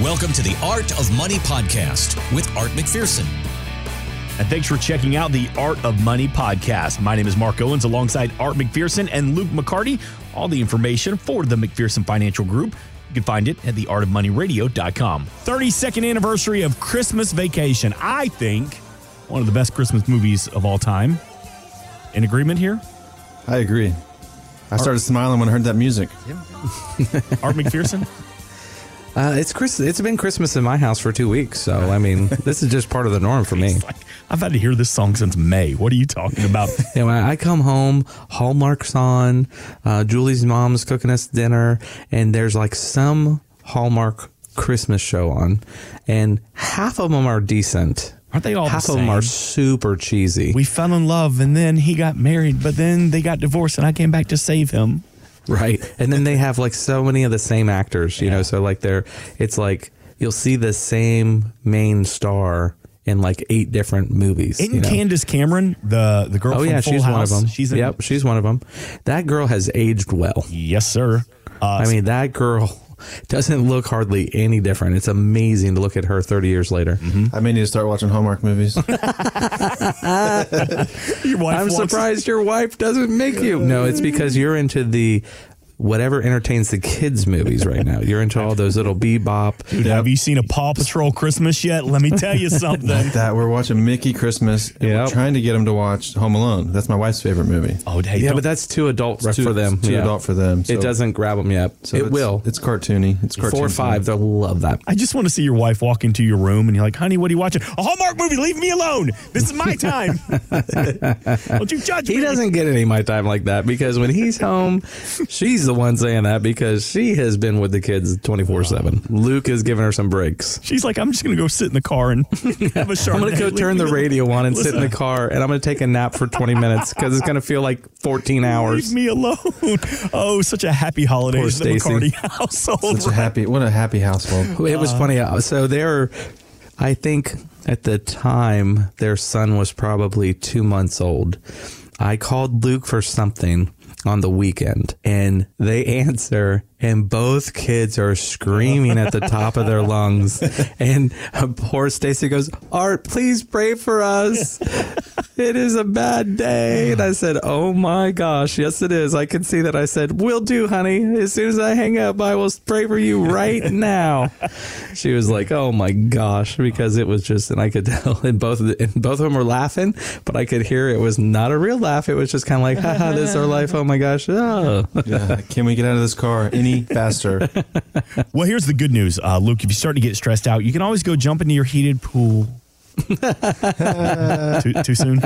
Welcome to the Art of Money podcast with Art McPherson. And thanks for checking out the Art of Money podcast. My name is Mark Owens alongside Art McPherson and Luke McCarty. All the information for the McPherson Financial Group. You can find it at theartofmoneyradio.com. 32nd anniversary of Christmas Vacation. I think one of the best Christmas movies of all time. In agreement here? I agree. I started smiling when I heard that music. Art McPherson? Uh, it's Chris. It's been Christmas in my house for two weeks, so I mean, this is just part of the norm for me. I've had to hear this song since May. What are you talking about? You know, when I come home, Hallmark's on, uh, Julie's mom's cooking us dinner, and there's like some Hallmark Christmas show on, and half of them are decent. Aren't they all half the of them are super cheesy. we fell in love and then he got married, but then they got divorced and I came back to save him. Right. And then they have like so many of the same actors, you know, so like they're it's like you'll see the same main star in like eight different movies. Isn't you know? Candace Cameron the the girl? Oh from yeah, Full she's one of them. She's in, yep, she's one of them. That girl has aged well. Yes, sir. Uh, I mean, that girl doesn't look hardly any different. It's amazing to look at her 30 years later. Mm-hmm. I may need to start watching Hallmark movies. your wife I'm wants- surprised your wife doesn't make you. No, it's because you're into the whatever entertains the kids movies right now. You're into all those little bebop. Dude, have you seen a Paw Patrol Christmas yet? Let me tell you something. that we're watching Mickey Christmas, and Yep. we're trying to get him to watch Home Alone. That's my wife's favorite movie. oh, hey, Yeah, but that's too adult too- for them. too Yeah. adult for them. so- it doesn't grab them yet. so it it's- will. It's cartoony. It's cartoony. Four or five, they'll love that. I just want to see your wife walk into your room and you're like, honey, what are you watching? A Hallmark movie. Leave me alone. This is my time. Don't you judge He me. doesn't get any of my time like that because when he's home, she's the one saying that because she has been with the kids 24 7. Luke is giving her some breaks. She's like, I'm just going to go sit in the car and have a Chardonnay. I'm going to go turn the radio on and sit in the car and I'm going to take a nap for 20 minutes because it's going to feel like 14 hours. Leave me alone. Oh, such a happy holiday Poor in the Stacy. McCarty household. Such a happy, what a happy household. It was funny. uh, So they're, I think at the time, their son was probably two months old. I called Luke for something on the weekend. And they answer and both kids are screaming at the top of their lungs. And poor Stacy goes art please pray for us. It is a bad day. And I said oh my gosh yes it is. I can see that. I said "We'll do honey. As soon as I hang up I will pray for you right now. She was like oh my gosh because it was just and I could tell and both of the, and both of them were laughing but I could hear it was not a real laugh. It was just kind of like haha this is our life. Oh my gosh. Oh Yeah. Can we get out of this car? Any faster? Well, here's the good news, uh, Luke. If you start to get stressed out, you can always go jump into your heated pool. too, too soon?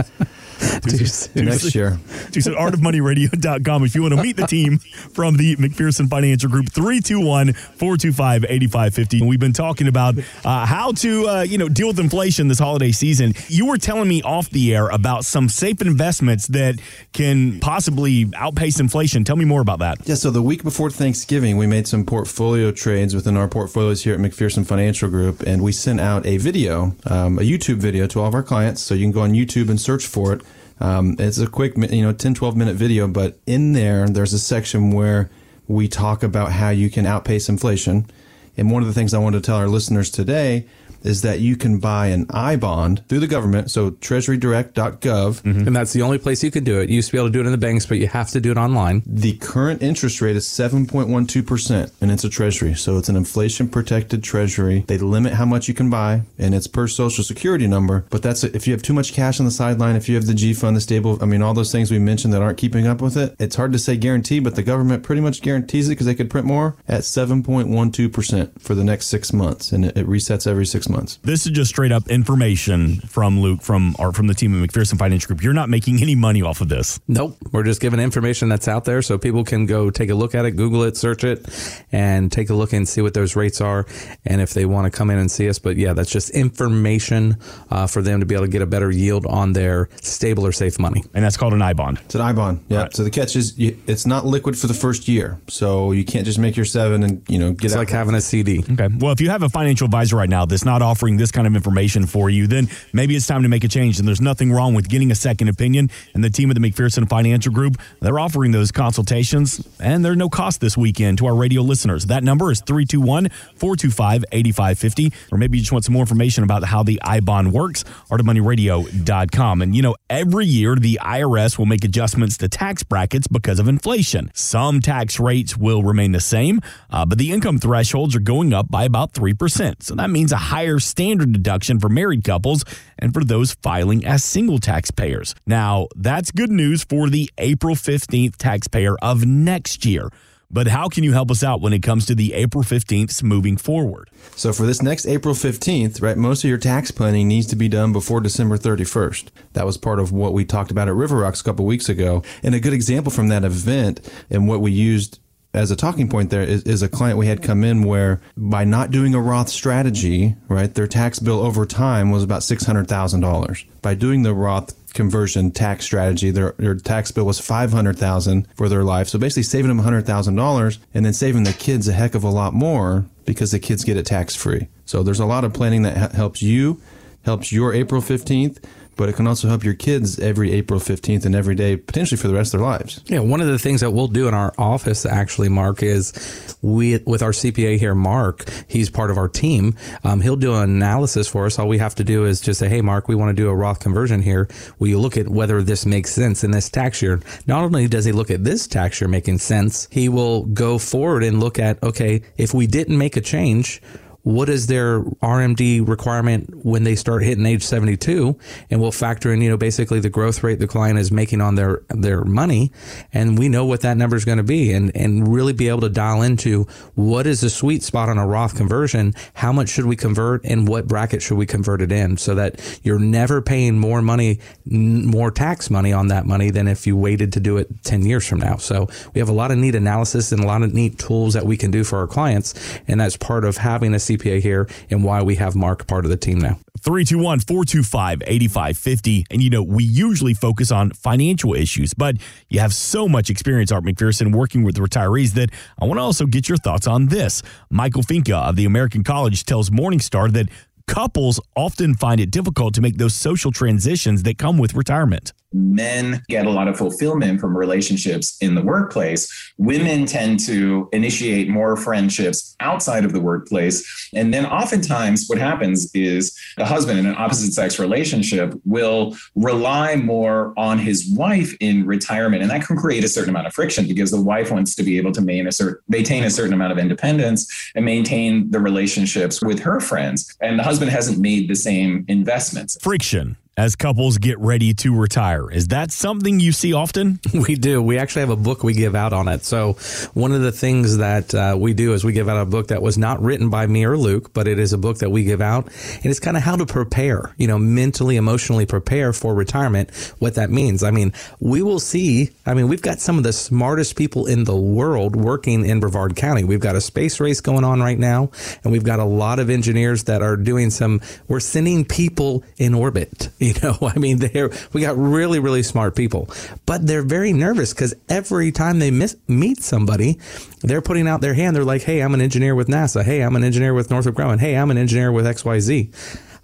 Too soon. Next year. Too soon. Artofmoneyradio.com. If you want to meet the team from the McPherson Financial Group, 321 425 8550. We've been talking about uh, how to uh, you know deal with inflation this holiday season. You were telling me off the air about some safe investments that can possibly outpace inflation. Tell me more about that. Yeah, so the week before Thanksgiving, we made some portfolio trades within our portfolios here at McPherson Financial Group, and we sent out a video, um, a YouTube video to all of our clients. So you can go on YouTube and search for it. Um, it's a quick, you know, 10, 12 minute video, but in there, there's a section where we talk about how you can outpace inflation. And one of the things I wanted to tell our listeners today is that you can buy an I bond through the government, so treasurydirect.gov. Mm-hmm. And that's the only place you can do it. You used to be able to do it in the banks, but you have to do it online. The current interest rate is 7.12%, and it's a treasury. So it's an inflation protected treasury. They limit how much you can buy, and it's per social security number. But that's if you have too much cash on the sideline, if you have the G fund, the stable, I mean, all those things we mentioned that aren't keeping up with it, it's hard to say guarantee, but the government pretty much guarantees it because they could print more at 7.12% for the next six months, and it, it resets every six months. This is just straight up information from Luke from our from the team at McPherson Financial Group. You're not making any money off of this. Nope. We're just giving information that's out there so people can go take a look at it, Google it, search it, and take a look and see what those rates are and if they want to come in and see us. But yeah, that's just information uh, for them to be able to get a better yield on their stable or safe money. And that's called an I bond. It's an I bond. Yeah. Right. So the catch is it's not liquid for the first year. So you can't just make your seven and, you know, get It's out. like having a CD. Okay. Well, if you have a financial advisor right now that's not not offering this kind of information for you, then maybe it's time to make a change. And there's nothing wrong with getting a second opinion. And the team at the McPherson Financial Group, they're offering those consultations, and they're no cost this weekend to our radio listeners. That number is 321 425 8550. Or maybe you just want some more information about how the iBond works, artofmoneyradio.com. And you know, every year the IRS will make adjustments to tax brackets because of inflation. Some tax rates will remain the same, uh, but the income thresholds are going up by about 3%. So that means a higher standard deduction for married couples and for those filing as single taxpayers. Now, that's good news for the April 15th taxpayer of next year. But how can you help us out when it comes to the April 15th moving forward? So for this next April 15th, right, most of your tax planning needs to be done before December 31st. That was part of what we talked about at River Rocks a couple weeks ago. And a good example from that event and what we used as a talking point there is, is, a client we had come in where by not doing a Roth strategy, right, their tax bill over time was about $600,000. By doing the Roth conversion tax strategy. Their, their tax bill was five hundred thousand for their life. So basically, saving them hundred thousand dollars and then saving the kids a heck of a lot more because the kids get it tax free. So there's a lot of planning that ha- helps you, helps your April fifteenth but it can also help your kids every April 15th and every day, potentially for the rest of their lives. Yeah, one of the things that we'll do in our office, actually, Mark, is we, with our CPA here, Mark, he's part of our team. Um, he'll do an analysis for us. All we have to do is just say, hey, Mark, we want to do a Roth conversion here. Will you look at whether this makes sense in this tax year? Not only does he look at this tax year making sense, he will go forward and look at, okay, if we didn't make a change, what is their RMD requirement when they start hitting age 72 and we'll factor in you know basically the growth rate the client is making on their their money. And we know what that number is going to be and and really be able to dial into what is the sweet spot on a Roth conversion? How much should we convert and what bracket should we convert it in so that you're never paying more money more tax money on that money than if you waited to do it 10 years from now. So we have a lot of neat analysis and a lot of neat tools that we can do for our clients. And that's part of having a CPA here and why we have Mark part of the team now. 321 425 8550. And you know, we usually focus on financial issues, but you have so much experience, Art McPherson, working with retirees that I want to also get your thoughts on this. Michael Finke of the American College tells Morningstar that couples often find it difficult to make those social transitions that come with retirement men get a lot of fulfillment from relationships in the workplace. Women tend to initiate more friendships outside of the workplace. And then oftentimes what happens is the husband in an opposite sex relationship will rely more on his wife in retirement. And that can create a certain amount of friction because the wife wants to be able to maintain a certain, maintain a certain amount of independence and maintain the relationships with her friends. And the husband hasn't made the same investments. Friction as couples get ready to retire. Is that something you see often? We do. We actually have a book we give out on it. So, one of the things that uh, we do is we give out a book that was not written by me or Luke, but it is a book that we give out. And it's kind of how to prepare, you know, mentally, emotionally prepare for retirement, what that means. I mean, we will see, I mean, we've got some of the smartest people in the world working in Brevard County. We've got a space race going on right now, and we've got a lot of engineers that are doing some, we're sending people in orbit You know, I mean, they're, we got really, really smart people, but they're very nervous because every time they miss, meet somebody, they're putting out their hand. They're like, Hey, I'm an engineer with NASA. Hey, I'm an engineer with Northrop Grumman. Hey, I'm an engineer with XYZ.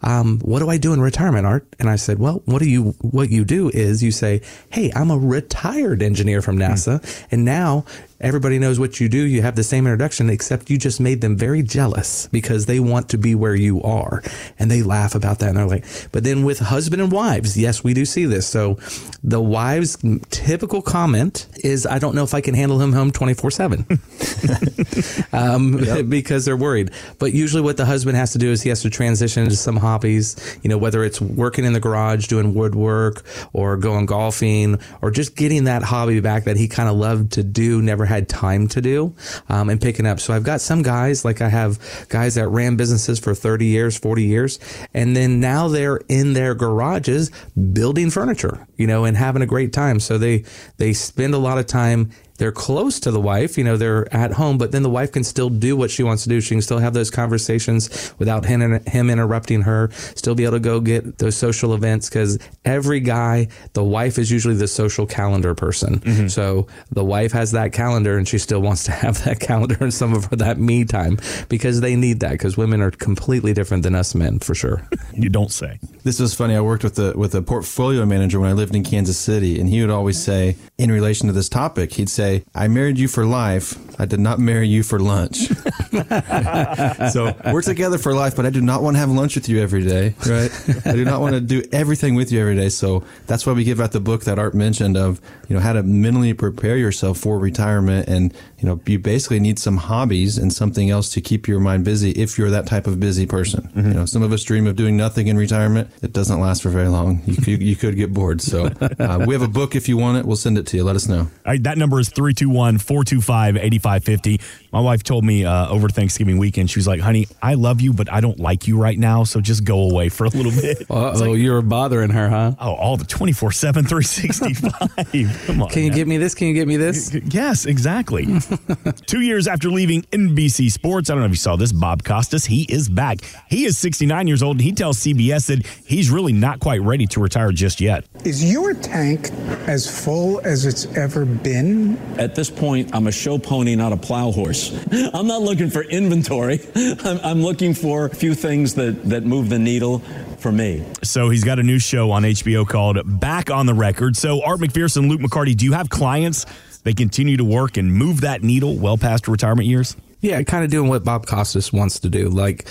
Um, what do I do in retirement, Art? And I said, well, what do you, what you do is you say, Hey, I'm a retired engineer from NASA. Mm. And now everybody knows what you do. You have the same introduction, except you just made them very jealous because they want to be where you are. And they laugh about that. And they're like, but then with husband and wives, yes, we do see this. So the wives' typical comment is, I don't know if I can handle him home 24 7 um, yep. because they're worried. But usually what the husband has to do is he has to transition into some hobbies, you know, whether it's working in the garage, doing woodwork or going golfing or just getting that hobby back that he kind of loved to do, never had time to do um, and picking up. So I've got some guys, like I have guys that ran businesses for 30 years, 40 years, and then now they're in their garages building furniture, you know, and having a great time. So they, they spend a lot of time they're close to the wife, you know, they're at home, but then the wife can still do what she wants to do. She can still have those conversations without him, him interrupting her, still be able to go get those social events because every guy, the wife is usually the social calendar person. Mm-hmm. So the wife has that calendar and she still wants to have that calendar and some of that me time because they need that because women are completely different than us men for sure. you don't say. This was funny. I worked with a with a portfolio manager when I lived in Kansas City, and he would always say, in relation to this topic, he'd say, "I married you for life. I did not marry you for lunch." so we're together for life, but I do not want to have lunch with you every day, right? I do not want to do everything with you every day. So that's why we give out the book that Art mentioned of you know how to mentally prepare yourself for retirement, and you know you basically need some hobbies and something else to keep your mind busy if you're that type of busy person. Mm-hmm. You know, some of us dream of doing nothing in retirement. It doesn't last for very long. You could, you could get bored. So uh, we have a book if you want it. We'll send it to you. Let us know. All right, that number is 321 425 8550. My wife told me uh, over Thanksgiving weekend, she was like, honey, I love you, but I don't like you right now. So just go away for a little bit. oh, like, you were bothering her, huh? Oh, all the 24 7, 365. Come on. Can you man. get me this? Can you get me this? Yes, exactly. Two years after leaving NBC Sports, I don't know if you saw this, Bob Costas, he is back. He is 69 years old. And he tells CBS that he's really not quite ready to retire just yet. Is your tank as full as it's ever been? At this point, I'm a show pony, not a plow horse. I'm not looking for inventory. I'm, I'm looking for a few things that, that move the needle for me. So he's got a new show on HBO called Back on the Record. So Art McPherson, Luke McCarty, do you have clients that continue to work and move that needle well past retirement years? Yeah, kind of doing what Bob Costas wants to do. Like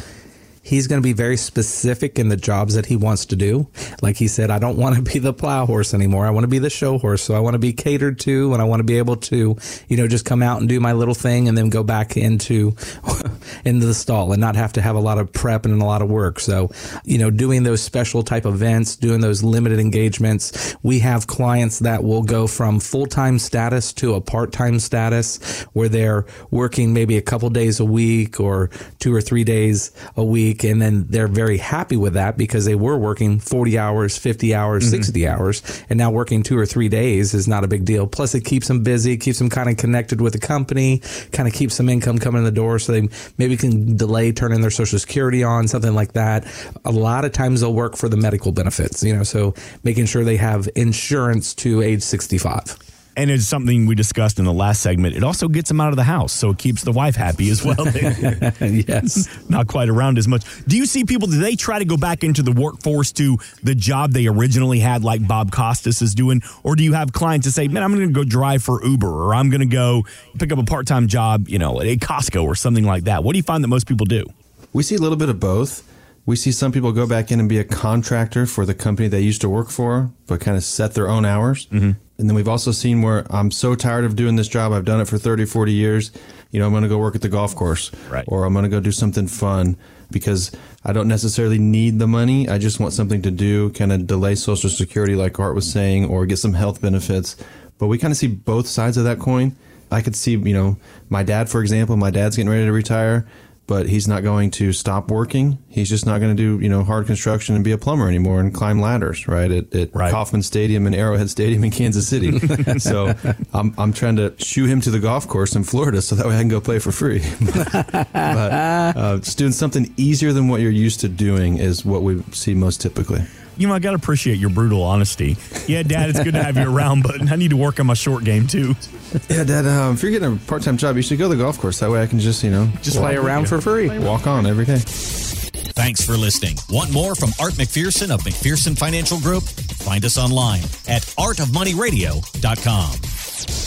he's going to be very specific in the jobs that he wants to do. Like he said, I don't want to be the plow horse anymore. I want to be the show horse. So I want to be catered to and I want to be able to, you know, just come out and do my little thing and then go back into, into the stall and not have to have a lot of prep and a lot of work. So, you know, doing those special type events, doing those limited engagements, we have clients that will go from full-time status to a part-time status where they're working maybe a couple days a week or two or three days a week week. And then they're very happy with that because they were working 40 hours, 50 hours, mm-hmm. 60 hours. And now working two or three days is not a big deal. Plus, it keeps them busy, keeps them kind of connected with the company, kind of keeps some income coming in the door so they maybe can delay turning their social security on, something like that. A lot of times they'll work for the medical benefits, you know, so making sure they have insurance to age 65 and it's something we discussed in the last segment. It also gets them out of the house, so it keeps the wife happy as well. yes, not quite around as much. Do you see people? Do they try to go back into the workforce to the job they originally had, like Bob Costas is doing, or do you have clients that say, "Man, I'm going to go drive for Uber, or I'm going to go pick up a part time job, you know, at a Costco or something like that"? What do you find that most people do? We see a little bit of both. We see some people go back in and be a contractor for the company they used to work for, but kind of set their own hours. Mm-hmm. And then we've also seen where I'm so tired of doing this job. I've done it for 30, 40 years. You know, I'm going to go work at the golf course right. or I'm going to go do something fun because I don't necessarily need the money. I just want something to do, kind of delay social security, like Art was saying, or get some health benefits. But we kind of see both sides of that coin. I could see, you know, my dad, for example, my dad's getting ready to retire but he's not going to stop working. He's just not going to do, you know, hard construction and be a plumber anymore and climb ladders, right? At, at right. Kauffman Stadium and Arrowhead Stadium in Kansas City. so I'm, I'm trying to shoo him to the golf course in Florida so that way I can go play for free. but uh, just doing something easier than what you're used to doing is what we see most typically you know, I got to appreciate your brutal honesty. Yeah, Dad, it's good to have you around, but I need to work on my short game too. Yeah, Dad, um, if you're getting a part time job, you should go to the golf course. That way I can just, you know, just play around for free. Walk on every day. Thanks for listening. Want more from Art McPherson of McPherson Financial Group? Find us online at artofmoneyradio.com.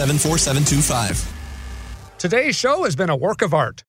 A17475. Today's show has been a work of art.